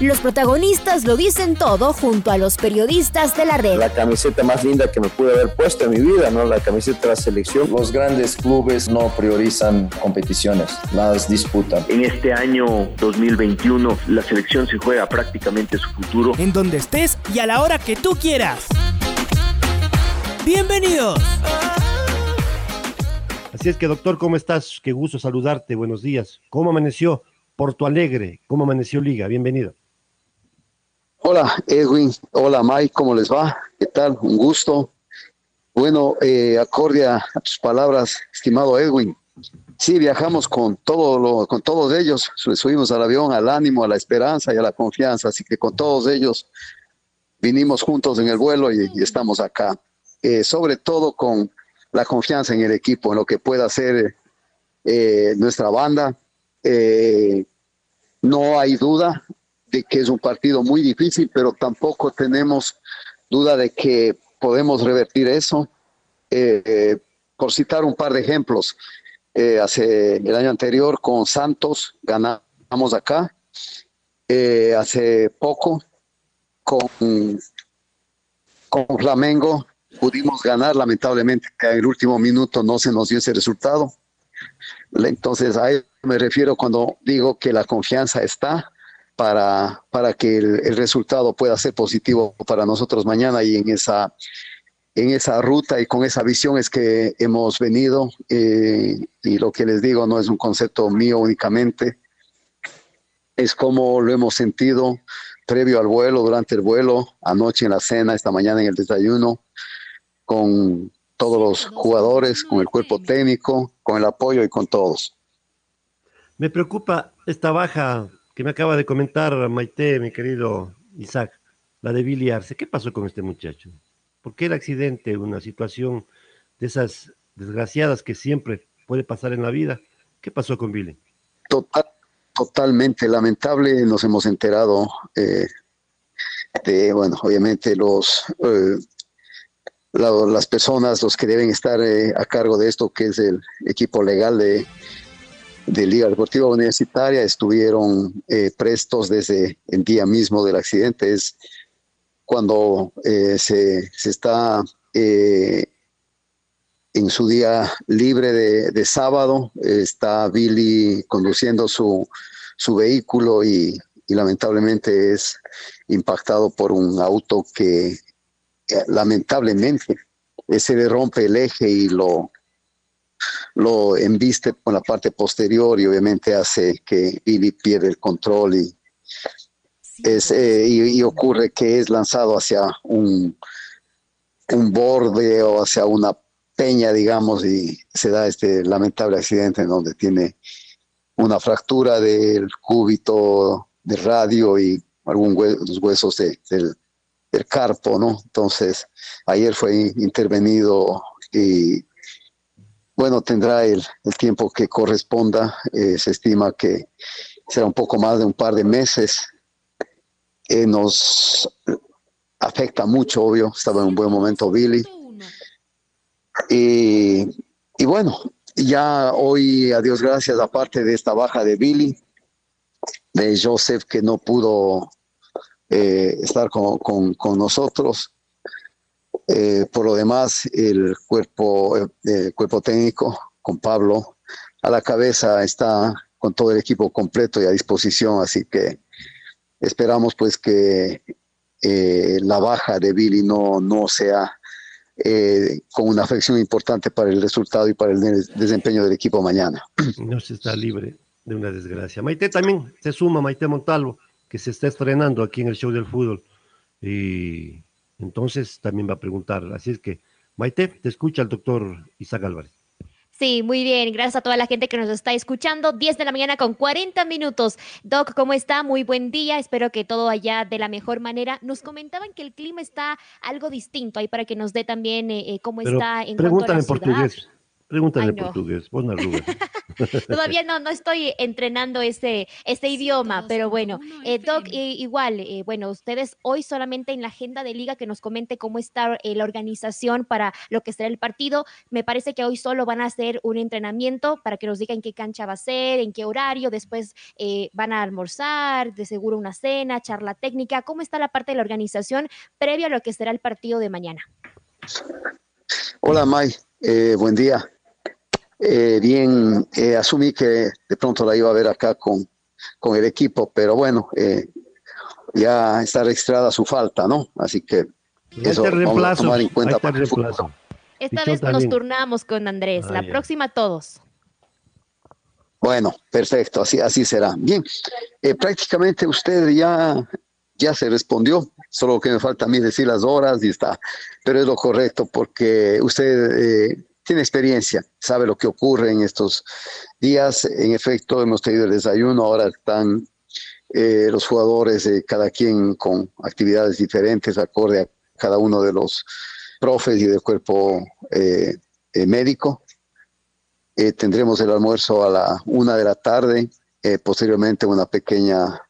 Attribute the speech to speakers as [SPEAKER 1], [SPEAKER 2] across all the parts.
[SPEAKER 1] Los protagonistas lo dicen todo junto a los periodistas de la red.
[SPEAKER 2] La camiseta más linda que me pude haber puesto en mi vida, ¿no? La camiseta de la selección.
[SPEAKER 3] Los grandes clubes no priorizan competiciones, las disputan.
[SPEAKER 4] En este año 2021 la selección se juega prácticamente su futuro.
[SPEAKER 5] En donde estés y a la hora que tú quieras. Bienvenidos.
[SPEAKER 6] Así es que doctor, ¿cómo estás? Qué gusto saludarte, buenos días. ¿Cómo amaneció Porto Alegre? ¿Cómo amaneció Liga? Bienvenido.
[SPEAKER 7] Hola Edwin, hola Mike, ¿cómo les va? ¿Qué tal? Un gusto. Bueno, eh, acorde a, tus palabras, estimado Edwin, sí, viajamos con, todo con todos ellos, subimos al avión, al ánimo, a la esperanza y a la confianza, así que con todos ellos vinimos juntos en el vuelo y, estamos acá, eh, sobre todo con la confianza en el equipo, en lo que pueda hacer eh, nuestra banda. Eh, no hay duda, de que es un partido muy difícil, pero tampoco tenemos duda de que podemos revertir eso. Eh, por citar un par de ejemplos, eh, hace el año anterior con Santos ganamos acá, eh, hace poco con, con Flamengo pudimos ganar, lamentablemente en el último minuto no se nos dio ese resultado. Entonces a eso me refiero cuando digo que la confianza está, para, para que el, resultado pueda ser positivo para nosotros mañana y en esa, en esa ruta y con esa visión es que hemos venido eh, y lo que les digo no es un concepto mío únicamente, es como lo hemos sentido previo al vuelo, durante el vuelo, anoche en la cena, esta mañana en el desayuno, con todos los jugadores, con el cuerpo técnico, con el apoyo y con todos.
[SPEAKER 6] Me preocupa esta baja que me acaba de comentar Maite, mi querido Isaac, la de Billy Arce. ¿Qué pasó con este muchacho? ¿Por qué el accidente, una situación de esas desgraciadas que siempre puede pasar en la vida? ¿Qué pasó con Billy?
[SPEAKER 7] Total, totalmente lamentable, nos hemos enterado eh, de, bueno, obviamente los... Eh, las personas, los que deben estar eh, a cargo de esto, que es el equipo legal de, de Liga Deportiva Universitaria estuvieron eh, prestos desde el día mismo del accidente. Es cuando eh, se, está eh, en su día libre de, sábado, está Billy conduciendo su, su vehículo y, y, lamentablemente es impactado por un auto que lamentablemente se le rompe el eje y lo, lo embiste con la parte posterior y obviamente hace que Billy pierda el control y, es, eh, y, ocurre que es lanzado hacia un, un borde o hacia una peña, digamos, y se da este lamentable accidente en donde tiene una fractura del cúbito de radio y algún los huesos del, del carpo, ¿no? Entonces, ayer fue intervenido y bueno, tendrá el, tiempo que corresponda. Eh, se estima que será un poco más de un par de meses. Eh, nos afecta mucho, obvio. Estaba en un buen momento Billy. Y, bueno, ya hoy, a Dios gracias, aparte de esta baja de Billy, de Joseph que no pudo eh, estar con, con nosotros, eh, por lo demás, el cuerpo, eh, cuerpo técnico con Pablo a la cabeza está con todo el equipo completo y a disposición, así que esperamos pues que eh, la baja de Billy no, no sea con una afección importante para el resultado y para el desempeño del equipo mañana.
[SPEAKER 6] No se está libre de una desgracia. Maite también se suma, Maite Montalvo, que se está estrenando aquí en el show del fútbol. Y entonces también va a preguntar. Así es que, Maite, te escucha el doctor Isaac Álvarez.
[SPEAKER 1] Sí, muy bien. Gracias a toda la gente que nos está escuchando. 10 de la mañana con 40 minutos. Doc, ¿cómo está? Muy buen día. Espero que todo allá de la mejor manera. Nos comentaban que el clima está algo distinto ahí para que nos dé también eh, eh cómo está en cuanto a la
[SPEAKER 6] en portugués. Pregúntale en portugués, vos no
[SPEAKER 1] Todavía no, no estoy entrenando ese, ese idioma, pero bueno, eh, Doc, igual, eh, bueno, ustedes hoy solamente en la agenda de liga que nos comente cómo está eh, la organización para lo que será el partido. Me parece que hoy solo van a hacer un entrenamiento para que nos digan qué cancha va a ser, en qué horario, después van a almorzar, de seguro una cena, charla técnica. ¿Cómo está la parte de la organización previo a lo que será el partido de mañana?
[SPEAKER 7] Hola, May. buen día. Eh, bien, eh, asumí que de pronto la iba a ver acá con, con el equipo, pero bueno, eh, ya está registrada su falta, ¿no? Así que eso vamos a tomar en cuenta para el
[SPEAKER 1] Esta vez nos turnamos con Andrés, la próxima todos.
[SPEAKER 7] Bueno, perfecto, así, así será. Bien, prácticamente usted ya, ya se respondió, solo que me falta a mí decir las horas y está, pero es lo correcto porque usted tiene experiencia, sabe lo que ocurre en estos días. En efecto, hemos tenido el desayuno, ahora están eh, los jugadores, cada quien con actividades diferentes, acorde a cada uno de los profes y del cuerpo eh, eh, médico. tendremos el almuerzo a la una de la tarde, posteriormente una pequeña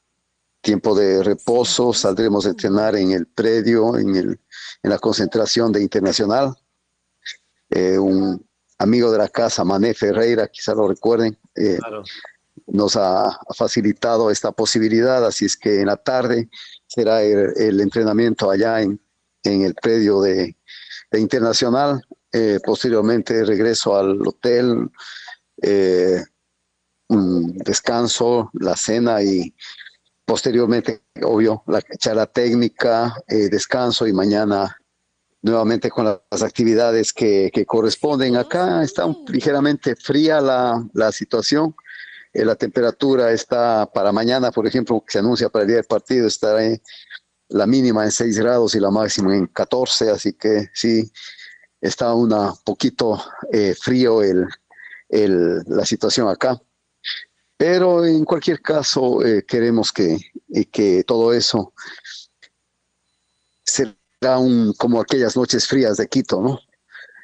[SPEAKER 7] tiempo de reposo, saldremos a entrenar en el predio, en, el, en la concentración de Internacional eh, un amigo de la casa, Mané Ferreira, quizá lo recuerden, eh, nos ha, facilitado esta posibilidad, así es que en la tarde será el, entrenamiento allá en, en, el predio de, Internacional, eh, posteriormente regreso al hotel, un descanso, la cena y posteriormente, obvio, la charla técnica, descanso y mañana nuevamente con las actividades que, corresponden. Acá está ligeramente fría la, la situación. Eh, la temperatura está para mañana, por ejemplo, que se anuncia para el día del partido, estará la mínima en 6 grados y la máxima en 14, así que sí, está un poquito eh, frío el, el, la situación acá. Pero en cualquier caso, eh, queremos que, que todo eso como aquellas noches frías de Quito, ¿no?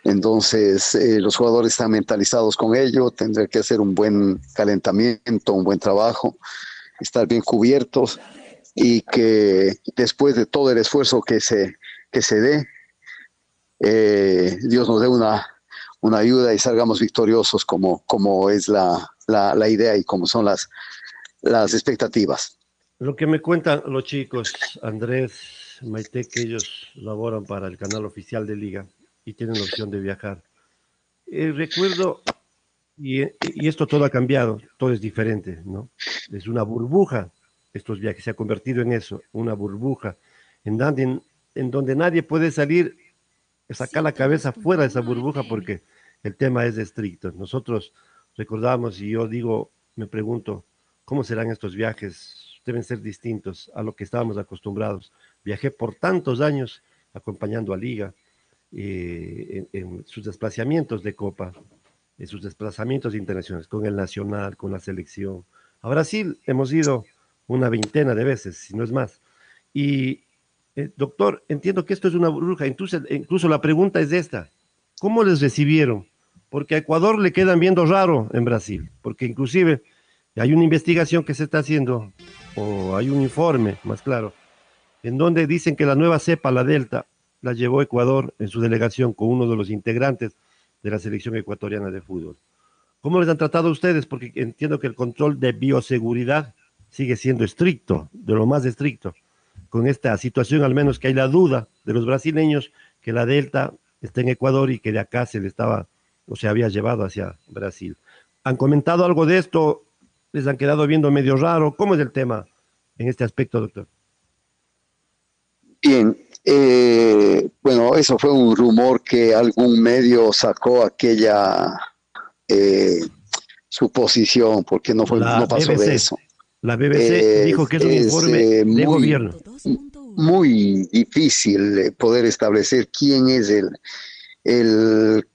[SPEAKER 7] Entonces, eh, los jugadores están mentalizados con ello, tendrán que hacer un buen calentamiento, un buen trabajo, estar bien cubiertos y que después de todo el esfuerzo que se, que se dé, eh, Dios nos dé una, una ayuda y salgamos victoriosos como, como es la, la, la idea y como son las, las expectativas.
[SPEAKER 6] Lo que me cuentan los chicos, Andrés, Maite, que ellos laboran para el canal oficial de Liga y tienen la opción de viajar. Eh, recuerdo, y, esto todo ha cambiado, todo es diferente, ¿no? Es una burbuja, estos viajes se ha convertido en eso, una burbuja, en donde, en, donde nadie puede salir, sacar la cabeza fuera de esa burbuja porque el tema es estricto. Nosotros recordamos, y yo digo, me pregunto, ¿cómo serán estos viajes? Deben ser distintos a lo que estábamos acostumbrados. Viajé por tantos años acompañando a Liga eh, en, sus desplazamientos de Copa, en sus desplazamientos internacionales, con el Nacional, con la selección. A Brasil hemos ido una veintena de veces, si no es más. Y, eh, doctor, entiendo que esto es una bruja, incluso, incluso la pregunta es esta, ¿cómo les recibieron? Porque a Ecuador le quedan viendo raro en Brasil, porque inclusive hay una investigación que se está haciendo, o hay un informe, más claro, en donde dicen que la nueva cepa, la Delta, la llevó Ecuador en su delegación con uno de los integrantes de la selección ecuatoriana de fútbol. ¿Cómo les han tratado ustedes? Porque entiendo que el control de bioseguridad sigue siendo estricto, de lo más estricto. Con esta situación, al menos que hay la duda de los brasileños que la Delta está en Ecuador y que de acá se le estaba o se había llevado hacia Brasil. ¿Han comentado algo de esto? ¿Les han quedado viendo medio raro? ¿Cómo es el tema en este aspecto, doctor?
[SPEAKER 7] Bien, eh, bueno, eso fue un rumor que algún medio sacó aquella eh, suposición, porque no, fue, no pasó de eso.
[SPEAKER 6] La BBC dijo que es un informe de muy, gobierno.
[SPEAKER 7] Muy difícil poder establecer quién es el, el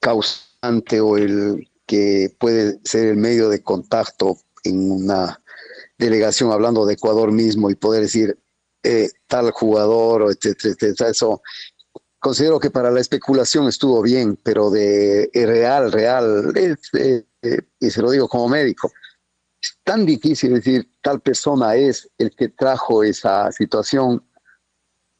[SPEAKER 7] causante o el que puede ser el medio de contacto en una delegación hablando de Ecuador mismo y poder decir eh, tal jugador o etcétera, etcétera, eso considero que para la especulación estuvo bien, pero de eh, real, real, eh, y se lo digo como médico, es tan difícil decir tal persona es el que trajo esa situación,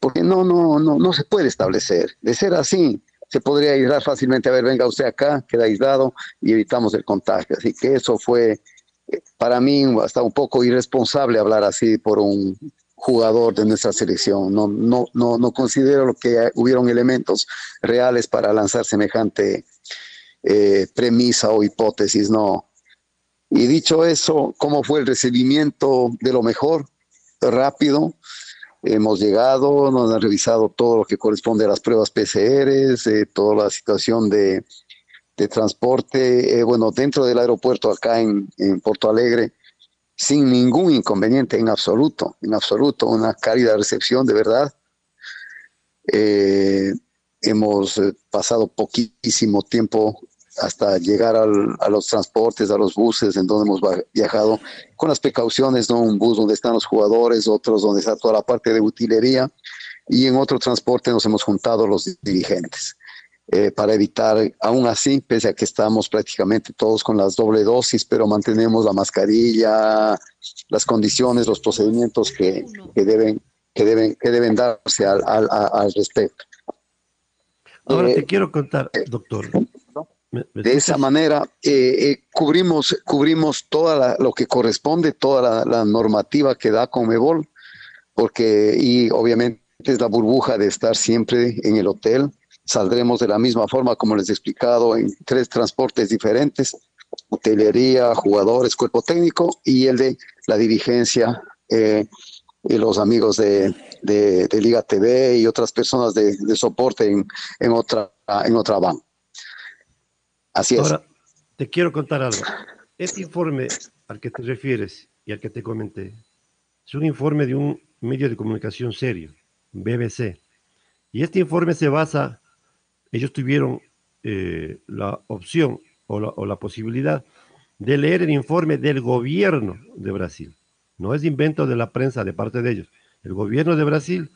[SPEAKER 7] porque no, no, no, no se puede establecer. De ser así, se podría aislar fácilmente, a ver, venga usted acá, queda aislado y evitamos el contagio. Así que eso fue eh, para mí hasta un poco irresponsable hablar así por un jugador de nuestra selección. No, no, no, no considero que hubieron elementos reales para lanzar semejante eh, premisa o hipótesis, no. Y dicho eso, ¿cómo fue el recibimiento de lo mejor? Rápido. Hemos llegado, nos han revisado todo lo que corresponde a las pruebas PCR, eh, toda la situación de, de transporte, eh, bueno, dentro del aeropuerto acá en, en, Porto Alegre, sin ningún inconveniente en absoluto, en absoluto, una cálida recepción de verdad. Eh, hemos pasado poquísimo tiempo hasta llegar al, a los transportes, a los buses en donde hemos viajado, con las precauciones, ¿no? Un bus donde están los jugadores, otros donde está toda la parte de utilería, y en otro transporte nos hemos juntado los dirigentes. Eh, para evitar, aún así, pese a que estamos prácticamente todos con las doble dosis, pero mantenemos la mascarilla, las condiciones, los procedimientos que, que deben, que, deben, que deben darse al, al, al respecto.
[SPEAKER 6] Ahora eh, te quiero contar, doctor.
[SPEAKER 7] De esa manera eh, eh, cubrimos, cubrimos toda la, lo que corresponde, toda la, la, normativa que da Comebol, porque y obviamente es la burbuja de estar siempre en el hotel. Saldremos de la misma forma, como les he explicado, en tres transportes diferentes, hotelería, jugadores, cuerpo técnico y el de la dirigencia eh, y los amigos de, de, de, Liga TV y otras personas de, de soporte en, en, otra, en otra van. Así es.
[SPEAKER 6] Ahora, te quiero contar algo. Este informe al que te refieres y al que te comenté es un informe de un medio de comunicación serio, BBC. Y este informe se basa, ellos tuvieron eh, la opción o la, o la, posibilidad de leer el informe del gobierno de Brasil. No es invento de la prensa de parte de ellos. El gobierno de Brasil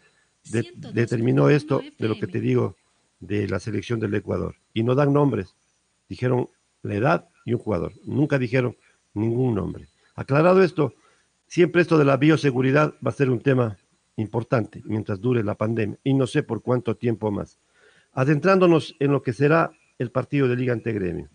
[SPEAKER 6] de, determinó esto de lo que te digo de la selección del Ecuador. Y no dan nombres, dijeron la edad y un jugador. Nunca dijeron ningún nombre. Aclarado esto, siempre esto de la bioseguridad va a ser un tema importante mientras dure la pandemia y no sé por cuánto tiempo más. Adentrándonos en lo que será el partido de Liga ante Gremio.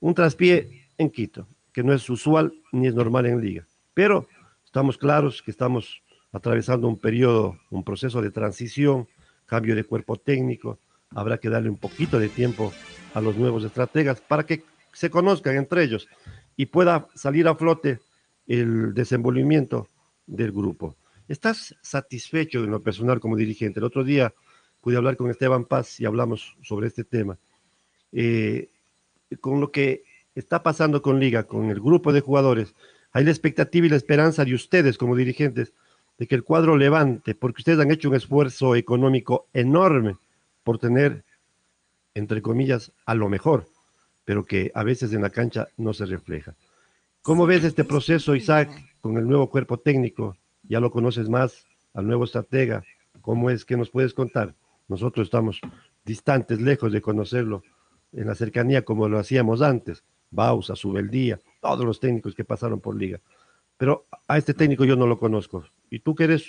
[SPEAKER 6] Un traspié en Quito, que no es usual ni es normal en Liga. Pero estamos claros que estamos atravesando un periodo, un proceso de transición, cambio de cuerpo técnico. Habrá que darle un poquito de tiempo a los nuevos estrategas para que se conozcan entre ellos y pueda salir a flote el desenvolvimiento del grupo. ¿Estás satisfecho en lo personal como dirigente? El otro día pude hablar con Esteban Paz y hablamos sobre este tema. Eh, con lo que está pasando con Liga, con el grupo de jugadores, hay la expectativa y la esperanza de ustedes como dirigentes de que el cuadro levante, porque ustedes han hecho un esfuerzo económico enorme por tener entre comillas, a lo mejor, pero que a veces en la cancha no se refleja. ¿Cómo ves este proceso, Isaac, con el nuevo cuerpo técnico? Ya lo conoces más, al nuevo estratega. ¿Cómo es que nos puedes contar? Nosotros estamos distantes, lejos de conocerlo, en la cercanía como lo hacíamos antes. Bausa, Subeldía, todos los técnicos que pasaron por liga. Pero a este técnico yo no lo conozco. Y tú que eres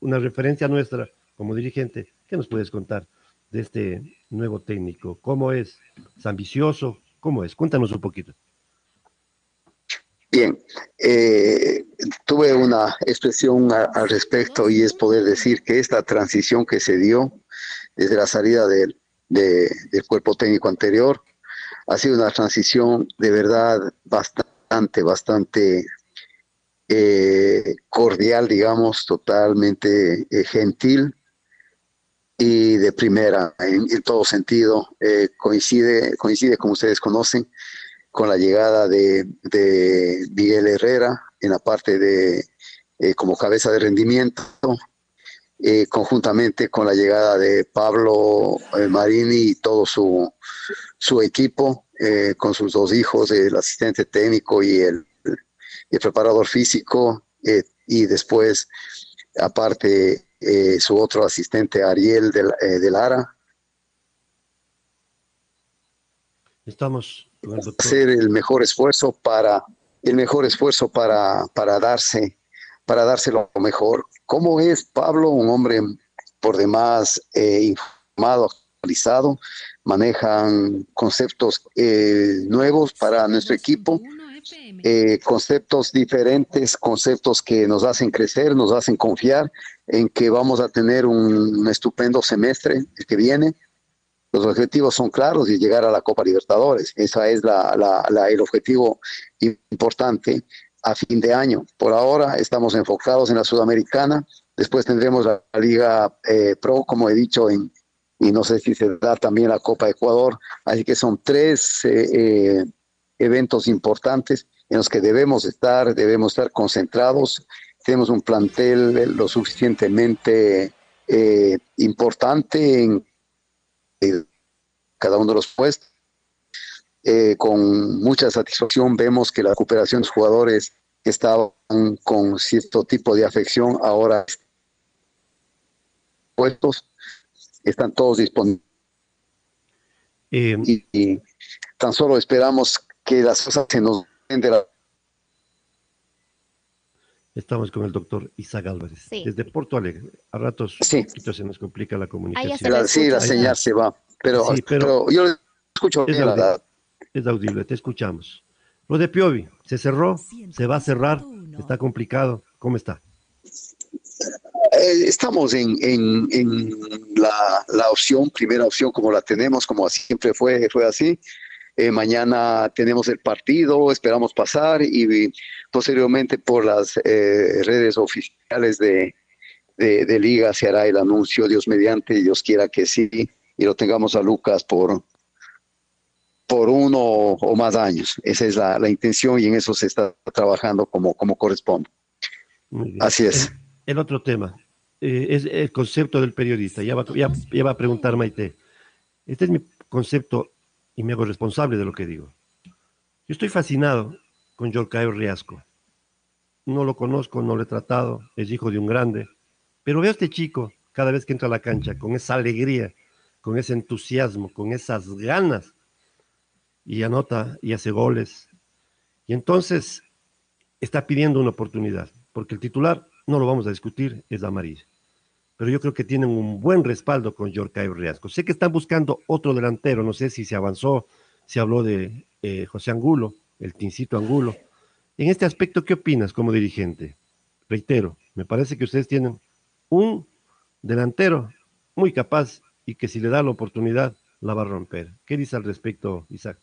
[SPEAKER 6] una referencia nuestra como dirigente, ¿qué nos puedes contar? De este nuevo técnico? ¿Cómo es? ¿Es ambicioso? ¿Cómo es? Cuéntanos un poquito.
[SPEAKER 7] Bien, eh, tuve una expresión al respecto y es poder decir que esta transición que se dio desde la salida del, de, del cuerpo técnico anterior ha sido una transición de verdad bastante, bastante eh, cordial, digamos, totalmente eh, gentil, y de primera en, en todo sentido. Eh, coincide, coincide, como ustedes conocen, con la llegada de, de Miguel Herrera en la parte de eh, como cabeza de rendimiento, eh, conjuntamente con la llegada de Pablo eh, Marini y todo su, su equipo eh, con sus dos hijos, el asistente técnico y el, el preparador físico, eh, y después, aparte, eh, su otro asistente, Ariel de, de Lara.
[SPEAKER 6] Estamos
[SPEAKER 7] hacer el mejor esfuerzo para el mejor esfuerzo para, para darse para darse lo mejor. ¿Cómo es Pablo, un hombre por demás informado, actualizado, manejan conceptos eh, nuevos para nuestro equipo, eh, conceptos diferentes, conceptos que nos hacen crecer, nos hacen confiar en que vamos a tener un, estupendo semestre que viene. Los objetivos son claros y llegar a la Copa Libertadores. Ese es la, el objetivo importante a fin de año. Por ahora estamos enfocados en la Sudamericana. Después tendremos la Liga eh, Pro, como he dicho, y no sé si se da también la Copa Ecuador. Así que son tres eh, eventos importantes en los que debemos estar, debemos estar concentrados. Tenemos un plantel lo suficientemente eh, importante en cada uno de los puestos. con mucha satisfacción vemos que la recuperación de los jugadores que estaban con cierto tipo de afección ahora puestos están todos disponibles.
[SPEAKER 6] Eh,
[SPEAKER 7] y, tan solo esperamos que las cosas se nos de la...
[SPEAKER 6] Estamos con el doctor Isaac Álvarez, desde Porto Alegre. A ratos
[SPEAKER 7] sí.
[SPEAKER 6] se nos complica la comunicación.
[SPEAKER 7] sí, la señal se va, pero, pero, yo escucho
[SPEAKER 6] es
[SPEAKER 7] bien
[SPEAKER 6] audible, es audible, te escuchamos. Lo de Piovi, ¿se cerró? ¿Se va a cerrar? ¿Está complicado? ¿Cómo está?
[SPEAKER 7] Eh, estamos en, la, opción, primera opción como la tenemos, como siempre fue, fue así. Eh, mañana tenemos el partido, esperamos pasar y, posteriormente por las eh, redes oficiales de, de, Liga se hará el anuncio, Dios mediante, Dios quiera que sí, y lo tengamos a Lucas por, por uno o más años. Esa es la, intención y en eso se está trabajando como, como corresponde. Así es
[SPEAKER 6] el otro tema eh, es el concepto del periodista. Ya va, ya, va, a preguntar Maite. Este es mi concepto y me hago responsable de lo que digo. Yo estoy fascinado con Yorcayo Riasco. No lo conozco, no lo he tratado, es hijo de un grande, pero veo a este chico cada vez que entra a la cancha con esa alegría, con ese entusiasmo, con esas ganas, y anota y hace goles. Y entonces está pidiendo una oportunidad, porque el titular no lo vamos a discutir, es amarilla. Pero yo creo que tienen un buen respaldo con Yorka Riasco. Sé que están buscando otro delantero, no sé si se avanzó, se habló de eh, José Angulo, el Tincito Angulo. En este aspecto, ¿qué opinas como dirigente? Reitero, me parece que ustedes tienen un delantero muy capaz y que si le da la oportunidad la va a romper. ¿Qué dice al respecto, Isaac?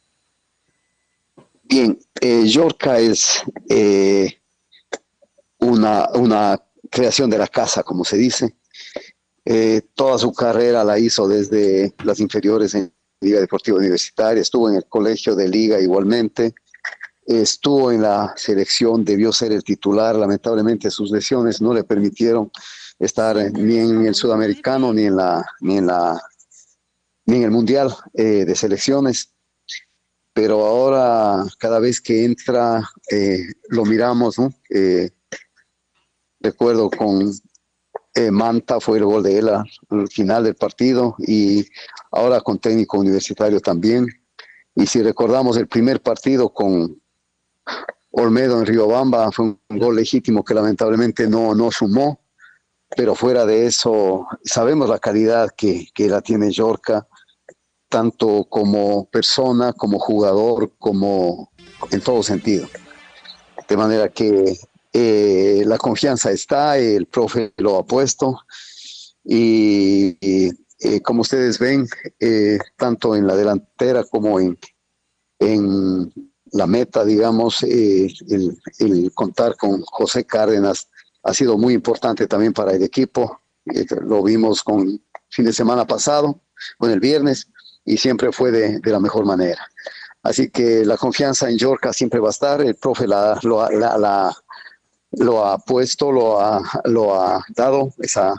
[SPEAKER 7] Bien, eh, Yorka es eh, una creación de la casa, como se dice. Eh, toda su carrera la hizo desde las inferiores en Liga Deportiva Universitaria, estuvo en el colegio de Liga igualmente, estuvo en la selección, debió ser el titular, lamentablemente sus lesiones no le permitieron estar ni en el sudamericano ni en la ni en la ni en el mundial eh, de selecciones pero ahora cada vez que entra eh, lo miramos ¿no? recuerdo con eh, Manta fue el gol de él al final del partido y ahora con técnico universitario también. Y si recordamos el primer partido con Olmedo en Riobamba, fue un gol legítimo que lamentablemente no, no sumó, pero fuera de eso sabemos la calidad que, que la tiene Yorca, tanto como persona, como jugador, como en todo sentido. De manera que eh, la confianza está, el profe lo ha puesto y, eh, como ustedes ven, eh, tanto en la delantera como en, en la meta, digamos, el, el, contar con José Cárdenas ha sido muy importante también para el equipo. lo vimos con fin de semana pasado, con el viernes, y siempre fue de, de la mejor manera. Así que la confianza en Yorca siempre va a estar, el profe la, la, la, lo ha puesto, lo ha, lo ha dado esa,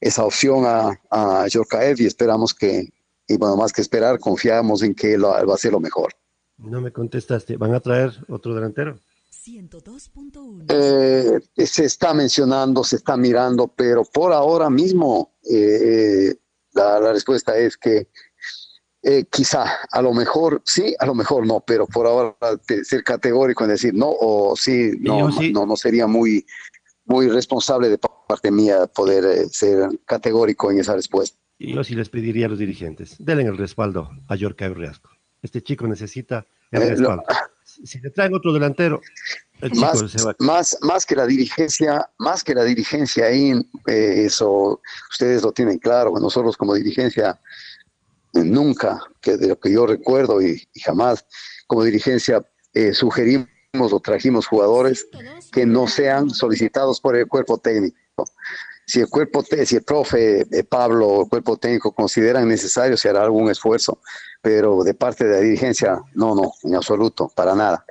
[SPEAKER 7] esa opción a, a Yorkaev y esperamos que, y bueno, más que esperar, confiamos en que lo, va a ser lo mejor.
[SPEAKER 6] No me contestaste. ¿Van a traer otro delantero?
[SPEAKER 7] 102.1. Eh, se está mencionando, se está mirando, pero por ahora mismo eh, la, la, respuesta es que eh, quizá, a lo mejor sí, a lo mejor no, pero por ahora ser categórico en decir no o sí, no, sí. no, no sería muy, muy responsable de parte mía poder eh, ser categórico en esa respuesta.
[SPEAKER 6] Y yo sí les pediría a los dirigentes, denle el respaldo a Yorka Riasco. Este chico necesita el eh, respaldo. Lo, si le traen otro delantero, el chico
[SPEAKER 7] más,
[SPEAKER 6] se va.
[SPEAKER 7] Más, más que la dirigencia, más que la dirigencia ahí, eh, eso ustedes lo tienen claro, nosotros como dirigencia nunca, que de lo que yo recuerdo y, y jamás como dirigencia eh, sugerimos o trajimos jugadores que no sean solicitados por el cuerpo técnico. Si el cuerpo, si el profe eh, Pablo o el cuerpo técnico consideran necesario, se hará algún esfuerzo, pero de parte de la dirigencia, no, no, en absoluto, para nada.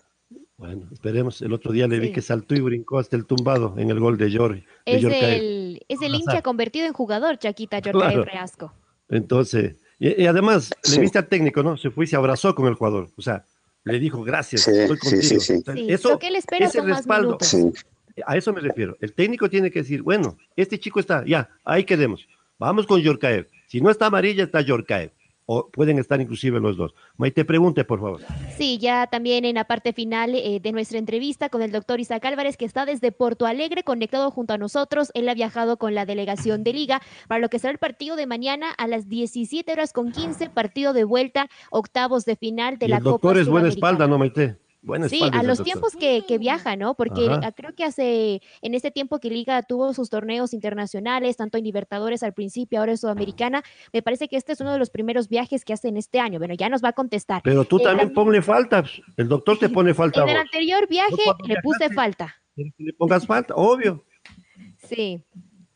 [SPEAKER 6] Bueno, esperemos. El otro día le vi sí. que saltó y brincó hasta el tumbado en el gol de Jorge.
[SPEAKER 1] Es, el, es el hincha convertido en jugador, Chaquita Jorge claro. Reasco.
[SPEAKER 6] Entonces, y, y además, sí. le viste al técnico, ¿no? Se fue y se abrazó con el jugador. O sea, le dijo gracias,
[SPEAKER 7] sí,
[SPEAKER 6] estoy contigo.
[SPEAKER 7] Sí, sí,
[SPEAKER 1] sí. Eso, que él espera
[SPEAKER 6] ese respaldo, a eso me refiero. El técnico tiene que decir, bueno, este chico está, ya, ahí quedemos. Vamos con Yorkaev. Si no está amarilla, está Yorkaev. O pueden estar inclusive los dos. Maite, pregunte, por favor.
[SPEAKER 1] Sí, ya también en la parte final eh, de nuestra entrevista con el doctor Isaac Álvarez, que está desde Porto Alegre conectado junto a nosotros. Él ha viajado con la delegación de Liga para lo que será el partido de mañana a las 17 horas con 15, partido de vuelta, octavos de final de
[SPEAKER 6] y
[SPEAKER 1] la
[SPEAKER 6] el doctor
[SPEAKER 1] Copa
[SPEAKER 6] es buena espalda, ¿no, Maite?
[SPEAKER 1] Sí, a los tiempos que, que viaja, ¿no? Porque
[SPEAKER 6] Ajá.
[SPEAKER 1] creo que hace, en este tiempo que Liga tuvo sus torneos internacionales, tanto en Libertadores al principio, ahora en Sudamericana, me parece que este es uno de los primeros viajes que hace en este año. Bueno, ya nos va a contestar.
[SPEAKER 6] Pero tú
[SPEAKER 1] Eh,
[SPEAKER 6] también ponle falta. El doctor te pone falta.
[SPEAKER 1] En el anterior viaje le puse falta.
[SPEAKER 6] Que le pongas falta, obvio.
[SPEAKER 1] Sí.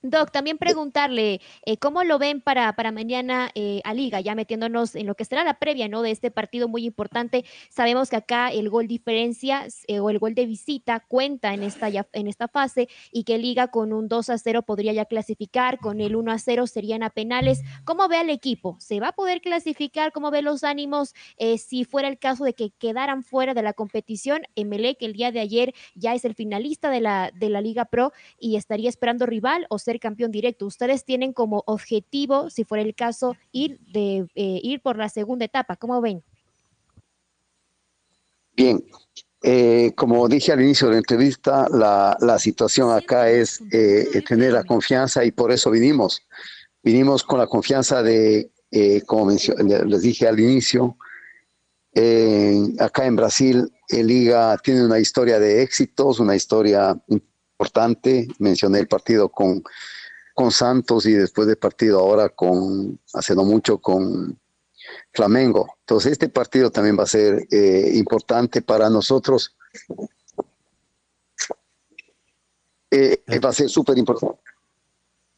[SPEAKER 1] Doc, también preguntarle eh, cómo lo ven para, para mañana eh, a Liga, ya metiéndonos en lo que será la previa ¿no? de este partido muy importante. Sabemos que acá el gol diferencia eh, o el gol de visita cuenta en esta, ya, en esta fase y que Liga con un 2 a 0 podría ya clasificar, con el 1 a 0 serían a penales. ¿Cómo ve al equipo? ¿Se va a poder clasificar? ¿Cómo ve los ánimos si fuera el caso de que quedaran fuera de la competición? Emelec el día de ayer ya es el finalista de la, de la Liga Pro y estaría esperando rival o ser campeón directo. Ustedes tienen como objetivo, si fuera el caso, ir, de, eh, ir por la segunda etapa. ¿Cómo ven?
[SPEAKER 7] Bien, eh, como dije al inicio de la entrevista, la, la situación acá es eh, tener la confianza y por eso vinimos. Vinimos con la confianza de, eh, como les dije al inicio, acá en Brasil, el Liga tiene una historia de éxitos, una historia Mencioné el partido con, con Santos y después del partido ahora con, hace no mucho, con Flamengo. Entonces, este partido también va a ser eh, importante para nosotros. Eh, va a ser súper importante.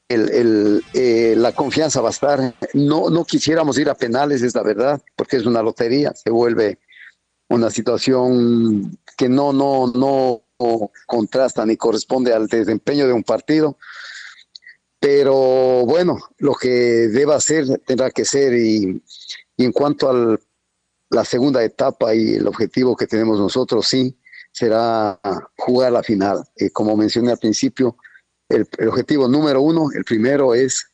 [SPEAKER 7] Eh, la confianza va a estar. No, no quisiéramos ir a penales, es la verdad, porque es una lotería. Se vuelve una situación que no, no, no contrasta ni corresponde al desempeño de un partido. Pero bueno, lo que deba ser tendrá que ser y, y en cuanto a la segunda etapa y el objetivo que tenemos nosotros, sí, será jugar la final. Eh, como mencioné al principio, el, el, objetivo número uno, el primero es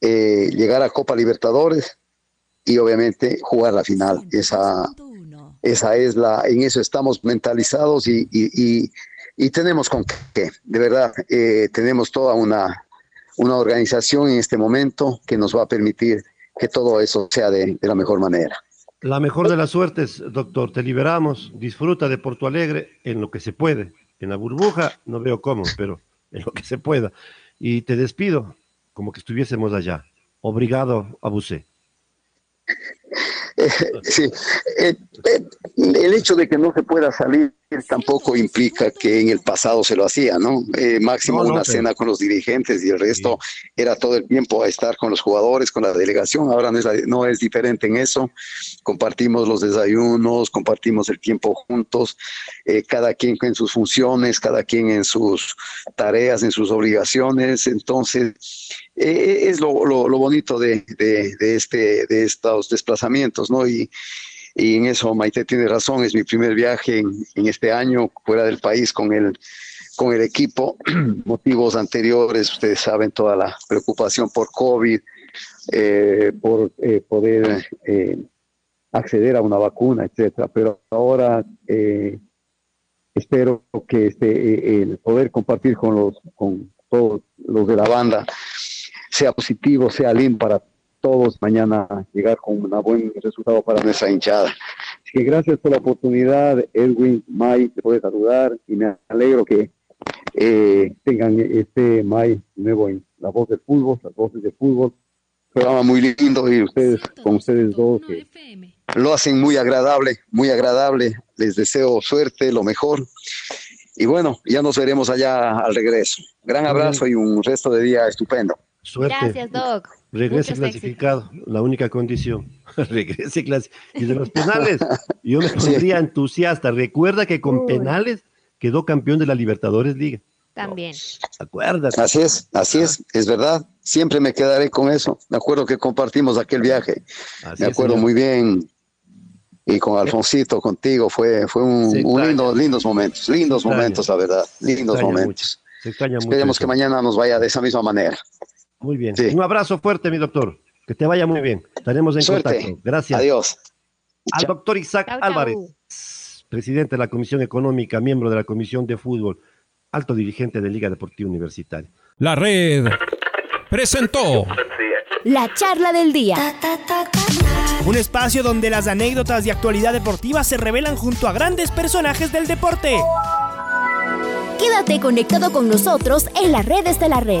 [SPEAKER 7] eh, llegar a Copa Libertadores y obviamente jugar la final. Esa, esa es la, en eso estamos mentalizados y, y, tenemos con qué. De verdad, eh, tenemos toda una, una organización en este momento que nos va a permitir que todo eso sea de, de, la mejor manera.
[SPEAKER 6] La mejor de las suertes, doctor. Te liberamos. Disfruta de Porto Alegre en lo que se puede. En la burbuja no veo cómo, pero en lo que se pueda. Y te despido como que estuviésemos allá. Obrigado, abusé.
[SPEAKER 7] Eh, sí, eh, eh, el hecho de que no se pueda salir tampoco implica que en el pasado se lo hacía, ¿no? Eh, máximo no, no, una pero... cena con los dirigentes y el resto sí. era todo el tiempo a estar con los jugadores, con la delegación. Ahora no es, no es diferente en eso. Compartimos los desayunos, compartimos el tiempo juntos, cada quien en sus funciones, cada quien en sus tareas, en sus obligaciones. Entonces, es lo, lo, lo bonito de, de, de, este, de estos desplazamientos, y en eso Maite tiene razón, es mi primer viaje en, este año fuera del país con el, con el equipo, motivos anteriores, ustedes saben toda la preocupación por COVID, eh, por eh, poder eh, acceder a una vacuna, etcétera, pero ahora espero que este, el poder compartir con los con todos los de la banda sea positivo, sea lindo para todos mañana llegar con un buen resultado para nuestra hinchada. Así que gracias por la oportunidad, Edwin, Mike, de poder saludar y me alegro que eh, tengan este May nuevo en La Voz del Fútbol, las voces de fútbol. Programa muy lindo y ustedes, con ustedes dos, lo hacen muy agradable, muy agradable. Les deseo suerte, lo mejor. Y bueno, ya nos veremos allá al regreso. Gran abrazo y un resto de día estupendo.
[SPEAKER 6] Suerte.
[SPEAKER 1] Gracias, Doc.
[SPEAKER 6] Regrese clasificado, la única condición. Regrese clasificado. Y de los penales, yo me pondría entusiasta. Recuerda que con penales quedó campeón de la Libertadores Liga.
[SPEAKER 1] También.
[SPEAKER 6] Acuérdate.
[SPEAKER 7] Así es, así es, es verdad. Siempre me quedaré con eso. Me acuerdo que compartimos aquel viaje. me acuerdo muy bien. Y con Alfonsito, contigo, fue, fue un, lindo, lindos momentos, lindos momentos, la verdad, lindos momentos. Esperemos que mañana nos vaya de esa misma manera.
[SPEAKER 6] Muy bien. Un abrazo fuerte, mi doctor. Que te vaya muy bien. Estaremos en contacto. Gracias.
[SPEAKER 7] Adiós.
[SPEAKER 6] Al doctor Isaac Álvarez, presidente de la Comisión Económica, miembro de la Comisión de Fútbol, alto dirigente de Liga Deportiva Universitaria.
[SPEAKER 8] La red presentó
[SPEAKER 9] la charla del día.
[SPEAKER 5] Un espacio donde las anécdotas de actualidad deportiva se revelan junto a grandes personajes del deporte.
[SPEAKER 9] Quédate conectado con nosotros en las redes de la red.